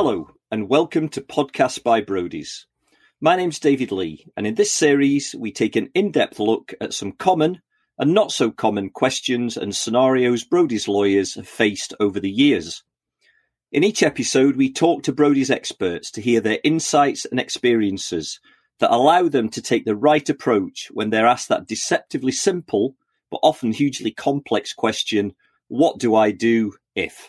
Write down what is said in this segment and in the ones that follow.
Hello, and welcome to Podcast by Brodies. My name's David Lee, and in this series, we take an in depth look at some common and not so common questions and scenarios Brodies lawyers have faced over the years. In each episode, we talk to Brodies experts to hear their insights and experiences that allow them to take the right approach when they're asked that deceptively simple but often hugely complex question what do I do if?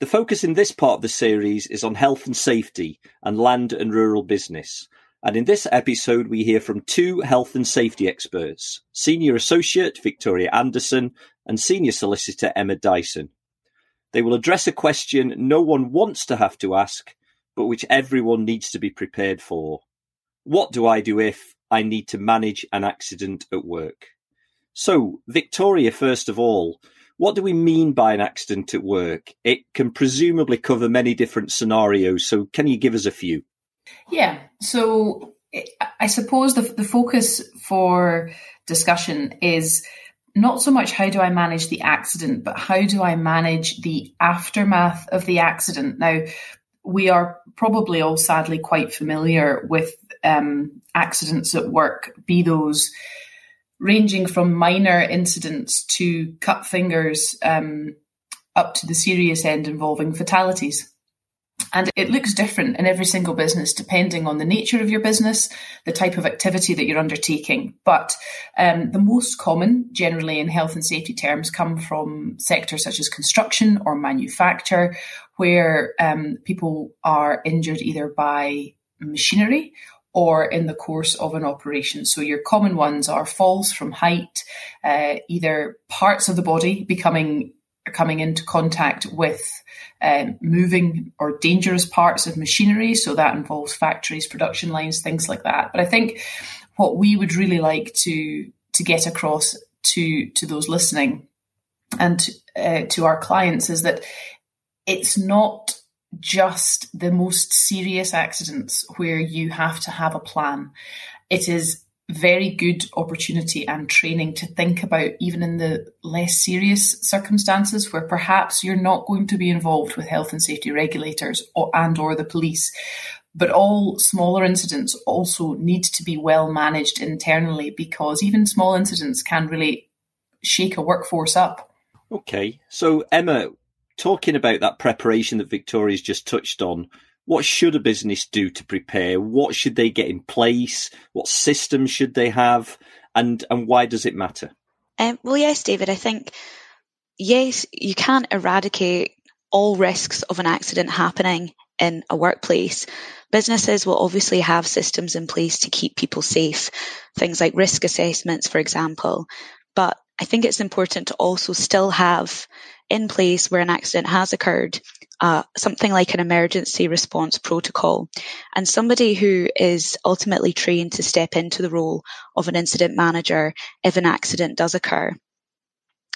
The focus in this part of the series is on health and safety and land and rural business. And in this episode, we hear from two health and safety experts Senior Associate Victoria Anderson and Senior Solicitor Emma Dyson. They will address a question no one wants to have to ask, but which everyone needs to be prepared for. What do I do if I need to manage an accident at work? So, Victoria, first of all, what do we mean by an accident at work? It can presumably cover many different scenarios. So, can you give us a few? Yeah. So, I suppose the, the focus for discussion is not so much how do I manage the accident, but how do I manage the aftermath of the accident? Now, we are probably all sadly quite familiar with um, accidents at work, be those ranging from minor incidents to cut fingers um, up to the serious end involving fatalities. And it looks different in every single business depending on the nature of your business, the type of activity that you're undertaking. But um, the most common, generally in health and safety terms, come from sectors such as construction or manufacture, where um, people are injured either by machinery or in the course of an operation. So your common ones are falls from height, uh, either parts of the body becoming coming into contact with um, moving or dangerous parts of machinery. So that involves factories, production lines, things like that. But I think what we would really like to to get across to to those listening and uh, to our clients is that it's not just the most serious accidents where you have to have a plan. It is very good opportunity and training to think about even in the less serious circumstances where perhaps you're not going to be involved with health and safety regulators or, and or the police. But all smaller incidents also need to be well managed internally because even small incidents can really shake a workforce up. Okay. So emma talking about that preparation that Victoria's just touched on, what should a business do to prepare? What should they get in place? What systems should they have? And and why does it matter? Um, well, yes, David. I think yes, you can't eradicate all risks of an accident happening in a workplace. Businesses will obviously have systems in place to keep people safe, things like risk assessments, for example. But I think it's important to also still have in place where an accident has occurred uh, something like an emergency response protocol and somebody who is ultimately trained to step into the role of an incident manager if an accident does occur.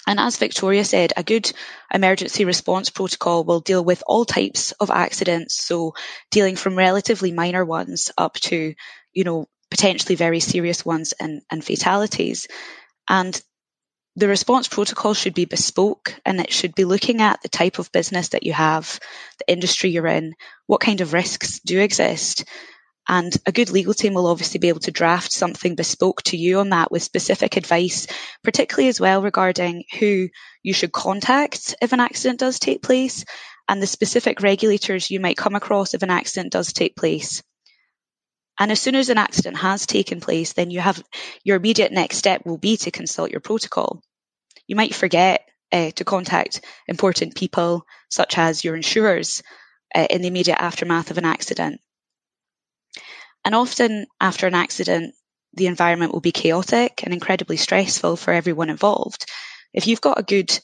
And as Victoria said, a good emergency response protocol will deal with all types of accidents. So dealing from relatively minor ones up to, you know, potentially very serious ones and, and fatalities. And the response protocol should be bespoke and it should be looking at the type of business that you have, the industry you're in, what kind of risks do exist. And a good legal team will obviously be able to draft something bespoke to you on that with specific advice, particularly as well regarding who you should contact if an accident does take place and the specific regulators you might come across if an accident does take place. And as soon as an accident has taken place, then you have your immediate next step will be to consult your protocol. You might forget uh, to contact important people, such as your insurers, uh, in the immediate aftermath of an accident. And often after an accident, the environment will be chaotic and incredibly stressful for everyone involved. If you've got a good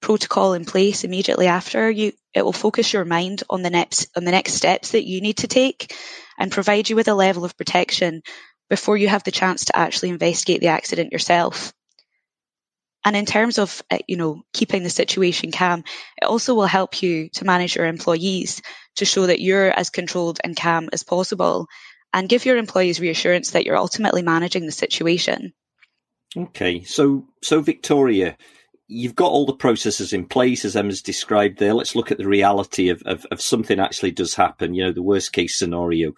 protocol in place immediately after you it will focus your mind on the next on the next steps that you need to take and provide you with a level of protection before you have the chance to actually investigate the accident yourself and in terms of uh, you know keeping the situation calm it also will help you to manage your employees to show that you're as controlled and calm as possible and give your employees reassurance that you're ultimately managing the situation okay so so victoria you've got all the processes in place as Emma's described there. Let's look at the reality of, of, of something actually does happen, you know, the worst case scenario.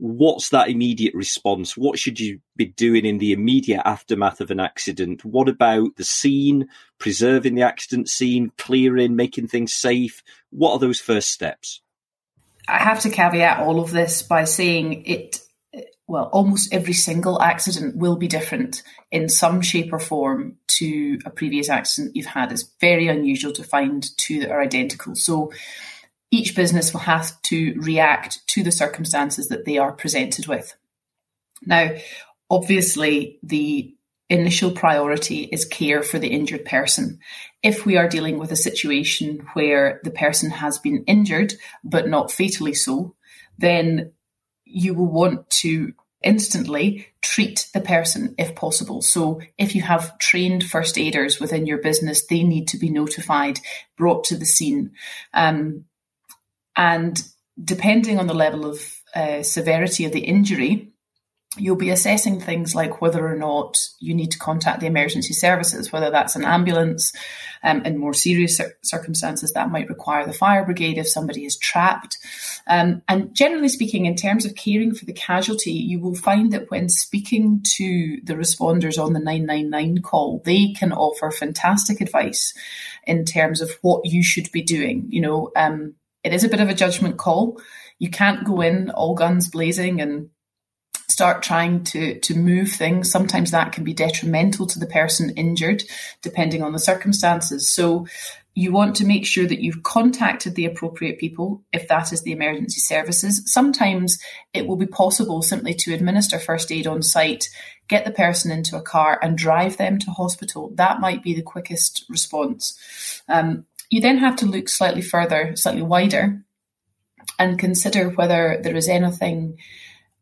What's that immediate response? What should you be doing in the immediate aftermath of an accident? What about the scene, preserving the accident scene, clearing, making things safe? What are those first steps? I have to caveat all of this by saying it well, almost every single accident will be different in some shape or form to a previous accident you've had. It's very unusual to find two that are identical. So each business will have to react to the circumstances that they are presented with. Now, obviously, the initial priority is care for the injured person. If we are dealing with a situation where the person has been injured, but not fatally so, then you will want to instantly treat the person if possible. So if you have trained first aiders within your business, they need to be notified, brought to the scene. Um, and depending on the level of uh, severity of the injury, you'll be assessing things like whether or not you need to contact the emergency services, whether that's an ambulance. Um, in more serious cir- circumstances, that might require the fire brigade if somebody is trapped. Um, and generally speaking, in terms of caring for the casualty, you will find that when speaking to the responders on the 999 call, they can offer fantastic advice in terms of what you should be doing. You know, um, it is a bit of a judgment call. You can't go in all guns blazing and start trying to to move things. Sometimes that can be detrimental to the person injured depending on the circumstances. So you want to make sure that you've contacted the appropriate people if that is the emergency services. Sometimes it will be possible simply to administer first aid on site get the person into a car and drive them to hospital. That might be the quickest response. Um, you then have to look slightly further slightly wider and consider whether there is anything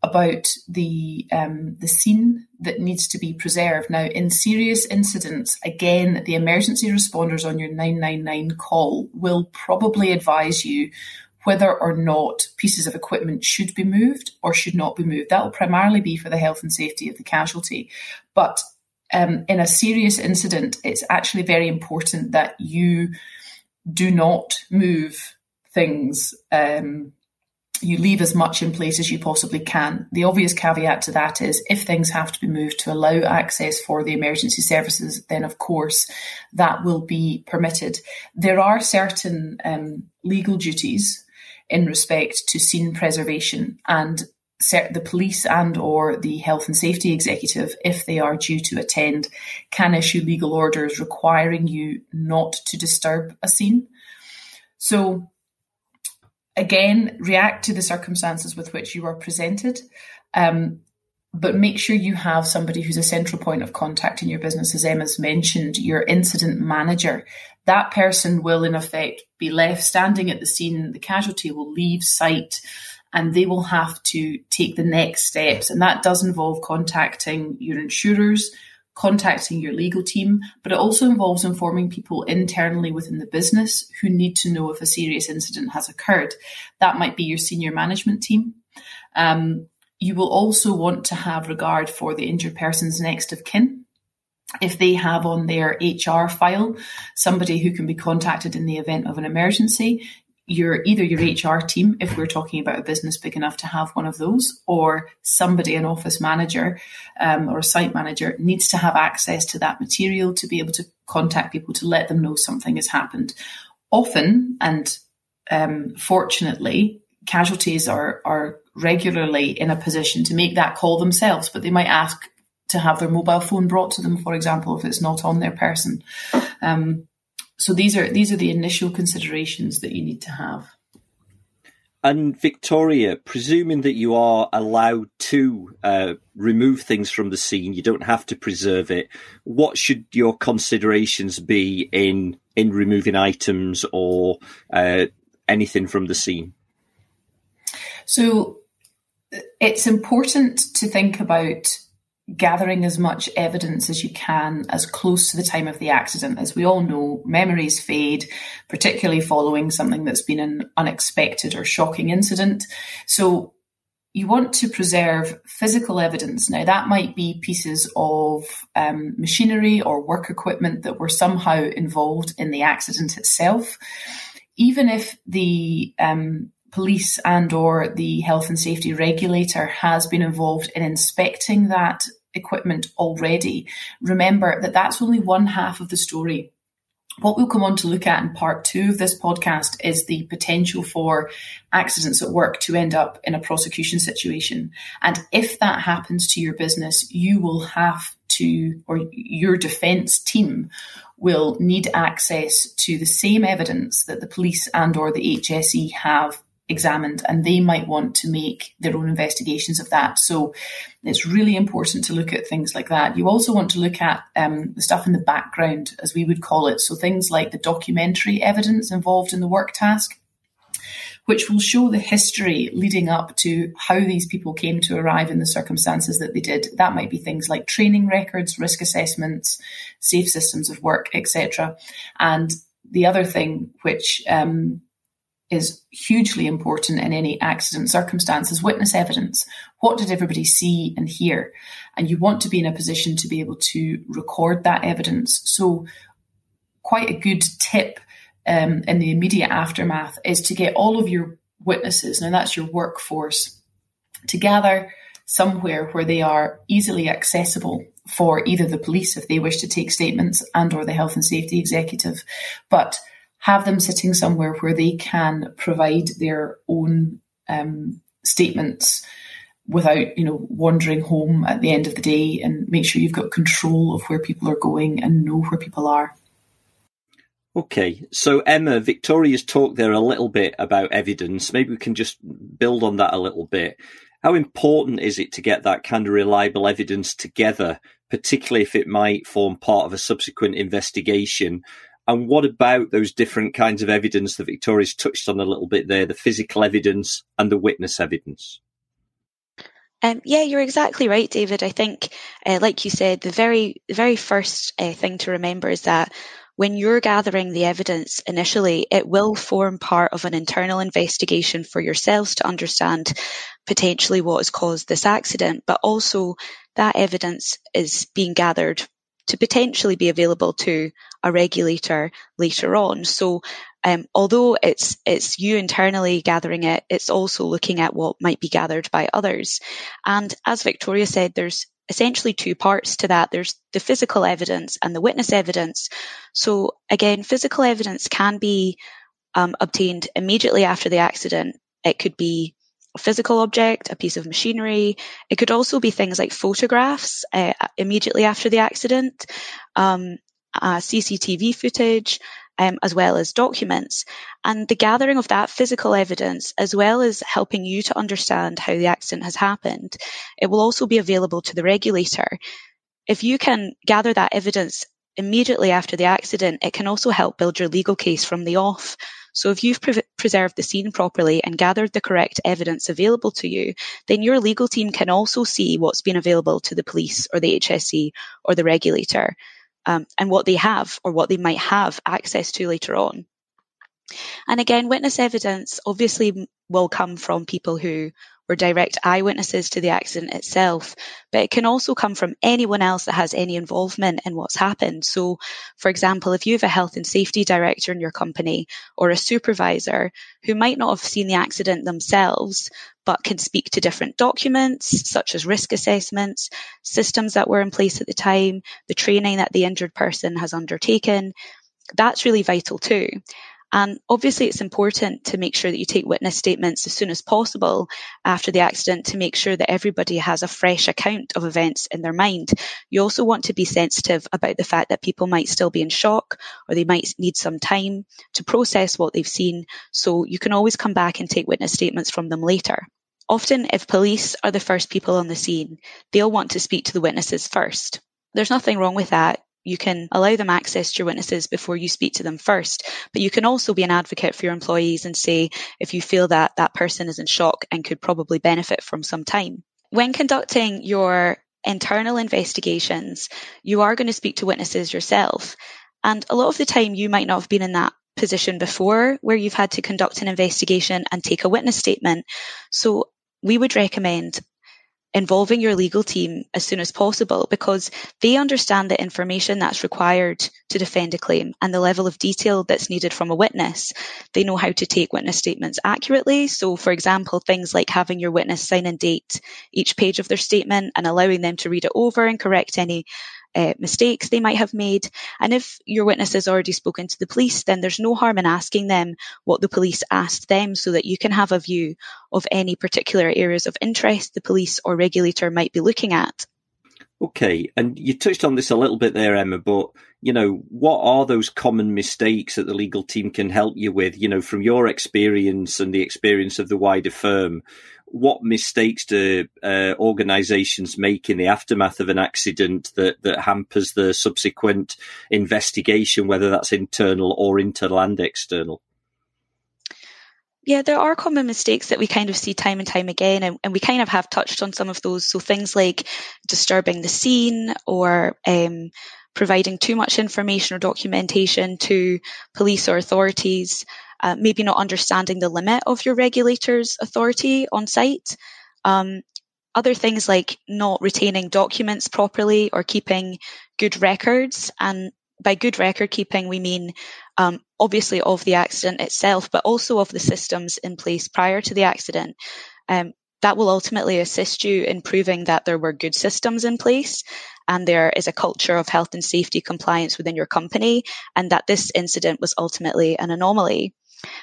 about the um, the scene that needs to be preserved. Now, in serious incidents, again, the emergency responders on your 999 call will probably advise you whether or not pieces of equipment should be moved or should not be moved. That will primarily be for the health and safety of the casualty. But um, in a serious incident, it's actually very important that you do not move things um, you leave as much in place as you possibly can. The obvious caveat to that is if things have to be moved to allow access for the emergency services, then of course that will be permitted. There are certain um, legal duties in respect to scene preservation and the police and or the health and safety executive if they are due to attend can issue legal orders requiring you not to disturb a scene so again, react to the circumstances with which you are presented. Um, but make sure you have somebody who's a central point of contact in your business, as Emma's mentioned, your incident manager. That person will, in effect, be left standing at the scene. The casualty will leave site and they will have to take the next steps. And that does involve contacting your insurers, contacting your legal team, but it also involves informing people internally within the business who need to know if a serious incident has occurred. That might be your senior management team. Um, you will also want to have regard for the injured person's next of kin. If they have on their HR file somebody who can be contacted in the event of an emergency, your either your HR team, if we're talking about a business big enough to have one of those, or somebody, an office manager um, or a site manager, needs to have access to that material to be able to contact people to let them know something has happened. Often, and um, fortunately, casualties are are regularly in a position to make that call themselves, but they might ask to have their mobile phone brought to them, for example, if it's not on their person. Um, so these are these are the initial considerations that you need to have. And Victoria, presuming that you are allowed to uh, remove things from the scene, you don't have to preserve it. What should your considerations be in in removing items or uh, anything from the scene? So it's important to think about gathering as much evidence as you can as close to the time of the accident. As we all know, memories fade, particularly following something that's been an unexpected or shocking incident. So you want to preserve physical evidence. Now, that might be pieces of um, machinery or work equipment that were somehow involved in the accident itself. Even if the um, police and or the health and safety regulator has been involved in inspecting that equipment already, remember that that's only one half of the story what we'll come on to look at in part two of this podcast is the potential for accidents at work to end up in a prosecution situation. And if that happens to your business, you will have to, or your defense team will need access to the same evidence that the police and or the HSE have examined and they might want to make their own investigations of that. So it's really important to look at things like that. You also want to look at um, the stuff in the background, as we would call it. So things like the documentary evidence involved in the work task. Which will show the history leading up to how these people came to arrive in the circumstances that they did. That might be things like training records, risk assessments, safe systems of work, etc. And the other thing which um, is hugely important in any accident circumstances. Witness evidence. What did everybody see and hear? And you want to be in a position to be able to record that evidence. So, quite a good tip um, in the immediate aftermath is to get all of your witnesses, now that's your workforce, to gather somewhere where they are easily accessible for either the police if they wish to take statements and or the health and safety executive but have them sitting somewhere where they can provide their own um, statements without you know wandering home at the end of the day and make sure you've got control of where people are going and know where people are. Okay. So emma victoria's talked there a little bit about evidence. Maybe we can just build on that a little bit. How important is it to get that kind of reliable evidence together particularly if it might form part of a subsequent investigation and what about those different kinds of evidence that Victoria's touched on a little bit there, the physical evidence and the witness evidence? Um, yeah, you're exactly right, David. I think, uh, like you said, the very, very first uh, thing to remember is that when you're gathering the evidence initially, it will form part of an internal investigation for yourselves to understand potentially what has caused this accident, but also that evidence is being gathered to potentially be available to a regulator later on. So um, although it's it's you internally gathering it, it's also looking at what might be gathered by others. And as Victoria said, there's essentially two parts to that. There's the physical evidence and the witness evidence. So again, physical evidence can be um, obtained immediately after the accident. It could be a physical object, a piece of machinery. It could also be things like photographs uh, immediately after the accident, um, uh, CCTV footage, um, as well as documents. And the gathering of that physical evidence, as well as helping you to understand how the accident has happened, it will also be available to the regulator. If you can gather that evidence immediately after the accident, it can also help build your legal case from the off. So if you've pre- preserved the scene properly and gathered the correct evidence available to you, then your legal team can also see what's been available to the police or the HSE or the regulator um, and what they have or what they might have access to later on. And again, witness evidence obviously will come from people who were direct eyewitnesses to the accident itself, but it can also come from anyone else that has any involvement in what's happened. So, for example, if you have a health and safety director in your company or a supervisor who might not have seen the accident themselves, but can speak to different documents such as risk assessments, systems that were in place at the time, the training that the injured person has undertaken, that's really vital too. And obviously, it's important to make sure that you take witness statements as soon as possible after the accident to make sure that everybody has a fresh account of events in their mind. You also want to be sensitive about the fact that people might still be in shock or they might need some time to process what they've seen. So you can always come back and take witness statements from them later. Often, if police are the first people on the scene, they'll want to speak to the witnesses first. There's nothing wrong with that you can allow them access to your witnesses before you speak to them first. But you can also be an advocate for your employees and say if you feel that that person is in shock and could probably benefit from some time. When conducting your internal investigations, you are going to speak to witnesses yourself. And a lot of the time, you might not have been in that position before where you've had to conduct an investigation and take a witness statement. So we would recommend involving your legal team as soon as possible because they understand the information that's required to defend a claim and the level of detail that's needed from a witness. They know how to take witness statements accurately. So, for example, things like having your witness sign and date each page of their statement and allowing them to read it over and correct any uh, mistakes they might have made. And if your witness has already spoken to the police, then there's no harm in asking them what the police asked them so that you can have a view of any particular areas of interest the police or regulator might be looking at. Okay, and you touched on this a little bit there, Emma, but you know, what are those common mistakes that the legal team can help you with, you know, from your experience and the experience of the wider firm? what mistakes do uh, organisations make in the aftermath of an accident that, that hampers the subsequent investigation, whether that's internal or internal and external? Yeah, there are common mistakes that we kind of see time and time again, and, and we kind of have touched on some of those. So things like disturbing the scene or um, providing too much information or documentation to police or authorities, uh, maybe not understanding the limit of your regulator's authority on site. Um, other things like not retaining documents properly or keeping good records. And by good record keeping, we mean um, obviously of the accident itself, but also of the systems in place prior to the accident. Um, that will ultimately assist you in proving that there were good systems in place and there is a culture of health and safety compliance within your company and that this incident was ultimately an anomaly.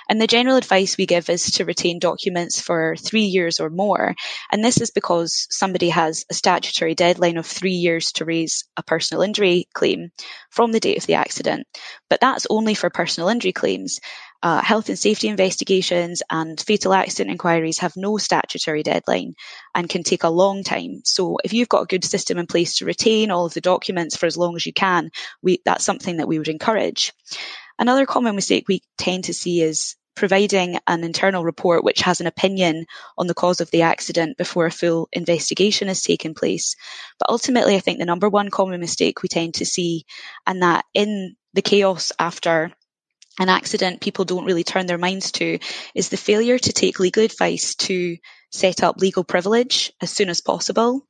And the general advice we give is to retain documents for three years or more. And this is because somebody has a statutory deadline of three years to raise a personal injury claim from the date of the accident. But that's only for personal injury claims. Uh, health and safety investigations and fatal accident inquiries have no statutory deadline and can take a long time. So if you've got a good system in place to retain all of the documents for as long as you can, we, that's something that we would encourage. Another common mistake we tend to see is providing an internal report which has an opinion on the cause of the accident before a full investigation has taken place. But ultimately, I think the number one common mistake we tend to see, and that in the chaos after an accident people don't really turn their minds to, is the failure to take legal advice to set up legal privilege as soon as possible.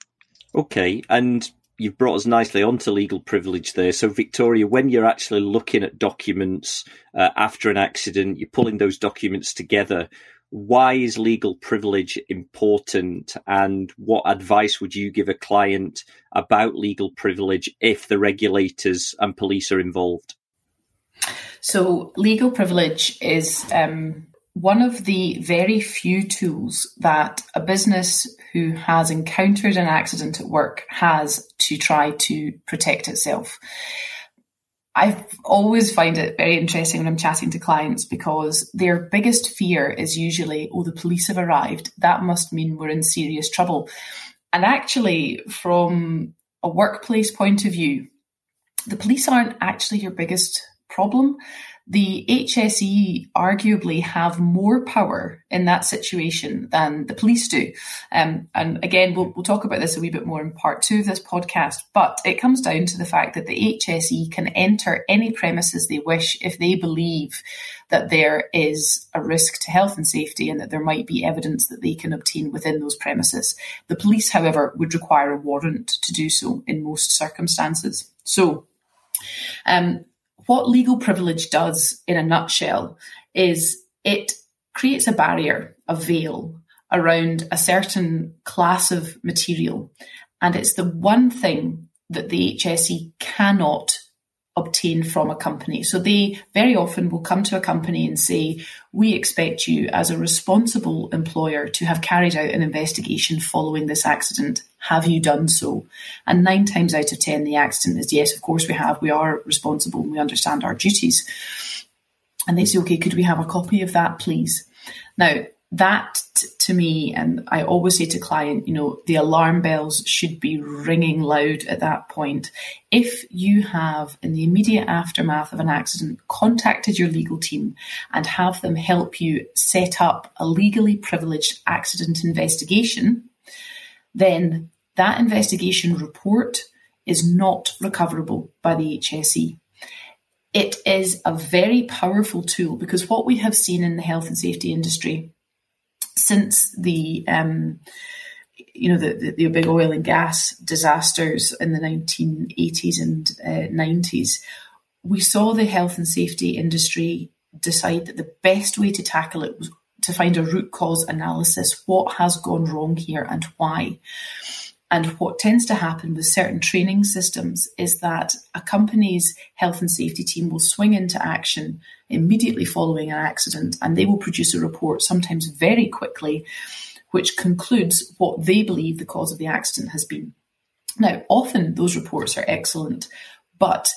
Okay, and you've brought us nicely onto legal privilege there. So, Victoria, when you're actually looking at documents uh, after an accident, you're pulling those documents together. Why is legal privilege important, and what advice would you give a client about legal privilege if the regulators and police are involved? So, legal privilege is um, one of the very few tools that a business who has encountered an accident at work has to try to protect itself. I always find it very interesting when I'm chatting to clients because their biggest fear is usually, oh, the police have arrived. That must mean we're in serious trouble. And actually, from a workplace point of view, the police aren't actually your biggest problem the HSE arguably have more power in that situation than the police do. Um, and again, we'll, we'll talk about this a wee bit more in part two of this podcast, but it comes down to the fact that the HSE can enter any premises they wish if they believe that there is a risk to health and safety and that there might be evidence that they can obtain within those premises. The police, however, would require a warrant to do so in most circumstances. So, um, what legal privilege does in a nutshell is it creates a barrier, a veil around a certain class of material. And it's the one thing that the HSE cannot obtain from a company. So they very often will come to a company and say, We expect you as a responsible employer to have carried out an investigation following this accident. Have you done so? And nine times out of 10, the accident is yes, of course we have. We are responsible and we understand our duties. And they say, Okay, could we have a copy of that, please? Now, that t- to me, and I always say to client, you know, the alarm bells should be ringing loud at that point. If you have, in the immediate aftermath of an accident, contacted your legal team and have them help you set up a legally privileged accident investigation, then that investigation report is not recoverable by the HSE. It is a very powerful tool because what we have seen in the health and safety industry since the um, you know the, the, the, big oil and gas disasters in the 1980s and uh, 90s, we saw the health and safety industry decide that the best way to tackle it was to find a root cause analysis. What has gone wrong here and why? And what tends to happen with certain training systems is that a company's health and safety team will swing into action immediately following an accident and they will produce a report, sometimes very quickly, which concludes what they believe the cause of the accident has been. Now, often those reports are excellent, but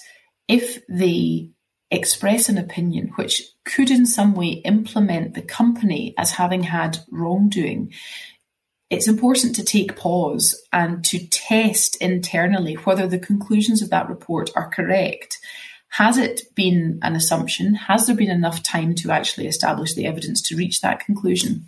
if they express an opinion which could in some way implement the company as having had wrongdoing, it's important to take pause and to test internally whether the conclusions of that report are correct. Has it been an assumption? Has there been enough time to actually establish the evidence to reach that conclusion?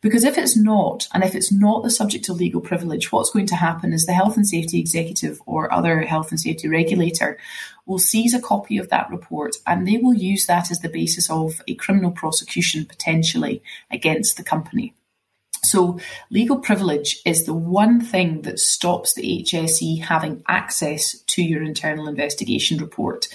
Because if it's not, and if it's not the subject of legal privilege, what's going to happen is the health and safety executive or other health and safety regulator will seize a copy of that report and they will use that as the basis of a criminal prosecution potentially against the company. So, legal privilege is the one thing that stops the HSE having access to your internal investigation report.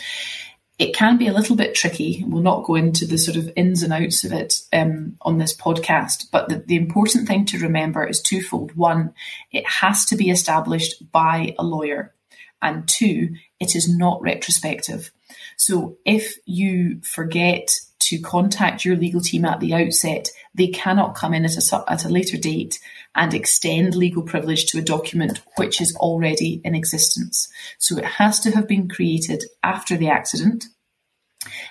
It can be a little bit tricky. We'll not go into the sort of ins and outs of it um, on this podcast, but the, the important thing to remember is twofold. One, it has to be established by a lawyer, and two, it is not retrospective. So, if you forget to contact your legal team at the outset, they cannot come in at a, at a later date and extend legal privilege to a document which is already in existence. So it has to have been created after the accident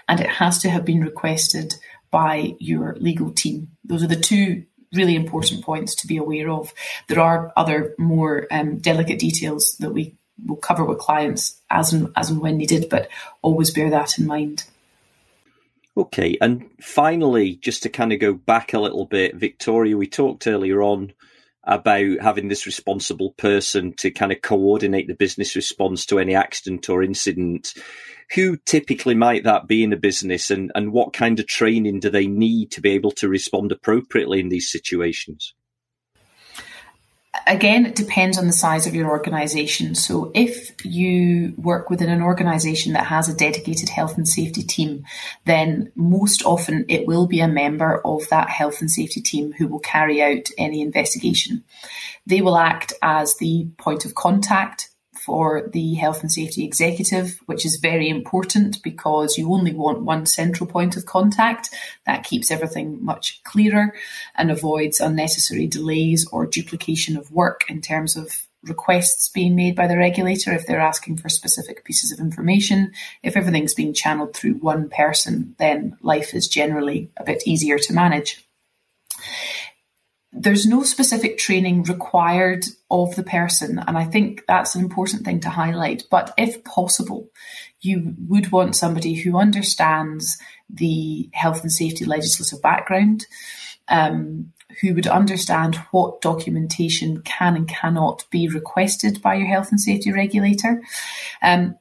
and it has to have been requested by your legal team. Those are the two really important points to be aware of. There are other more um, delicate details that we will cover with clients as and, as and when needed, but always bear that in mind. Okay, and finally, just to kind of go back a little bit, Victoria, we talked earlier on about having this responsible person to kind of coordinate the business response to any accident or incident. Who typically might that be in a business, and, and what kind of training do they need to be able to respond appropriately in these situations? Again, it depends on the size of your organization. So, if you work within an organization that has a dedicated health and safety team, then most often it will be a member of that health and safety team who will carry out any investigation. They will act as the point of contact for the health and safety executive, which is very important because you only want one central point of contact. That keeps everything much clearer and avoids unnecessary delays or duplication of work in terms of requests being made by the regulator if they're asking for specific pieces of information. If everything's being channeled through one person, then life is generally a bit easier to manage there's no specific training required of the person. And I think that's an important thing to highlight. But if possible, you would want somebody who understands the health and safety legislative background, um, who would understand what documentation can and cannot be requested by your health and safety regulator. Um,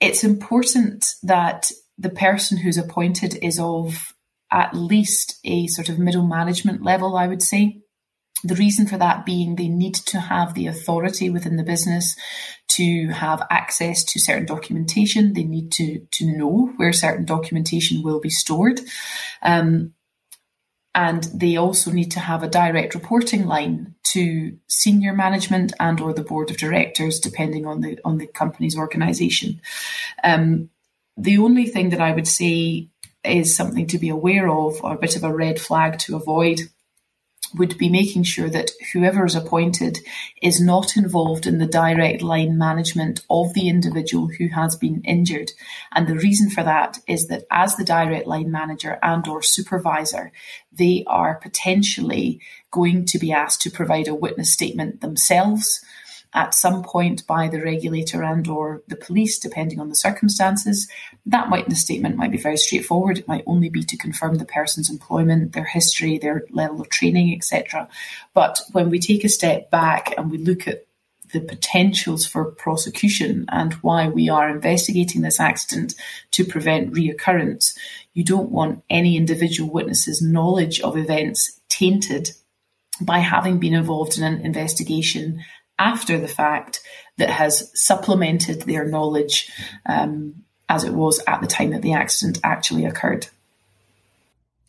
it's important that the person who's appointed is of at least a sort of middle management level, I would say. The reason for that being they need to have the authority within the business to have access to certain documentation. They need to, to know where certain documentation will be stored. Um, and they also need to have a direct reporting line to senior management and or the board of directors depending on the on the company's organization um, the only thing that i would say is something to be aware of or a bit of a red flag to avoid would be making sure that whoever is appointed is not involved in the direct line management of the individual who has been injured. And the reason for that is that as the direct line manager and or supervisor, they are potentially going to be asked to provide a witness statement themselves at some point by the regulator and or the police, depending on the circumstances. That the statement might be very straightforward. It might only be to confirm the person's employment, their history, their level of training, etc. But when we take a step back and we look at the potentials for prosecution and why we are investigating this accident to prevent reoccurrence. You don't want any individual witness's knowledge of events tainted by having been involved in an investigation after the fact that has supplemented their knowledge um, as it was at the time that the accident actually occurred.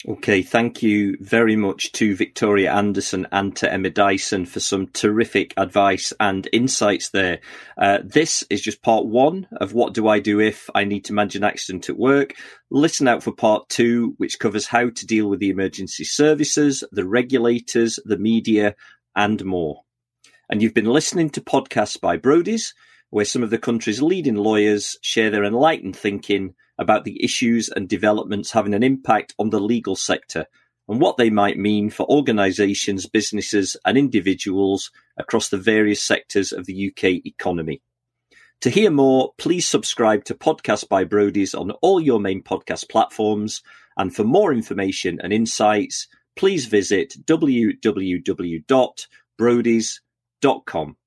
Okay, thank you very much to Victoria Anderson and to Emma Dyson for some terrific advice and insights there. Uh, this is just part one of What Do I Do If I Need to Manage an Accident at Work. Listen out for part two, which covers how to deal with the emergency services, the regulators, the media, and more. And you've been listening to podcasts by Brodies, where some of the country's leading lawyers share their enlightened thinking about the issues and developments having an impact on the legal sector and what they might mean for organisations, businesses, and individuals across the various sectors of the UK economy. To hear more, please subscribe to Podcast by Brodies on all your main podcast platforms. And for more information and insights, please visit www.brodies.com dot com.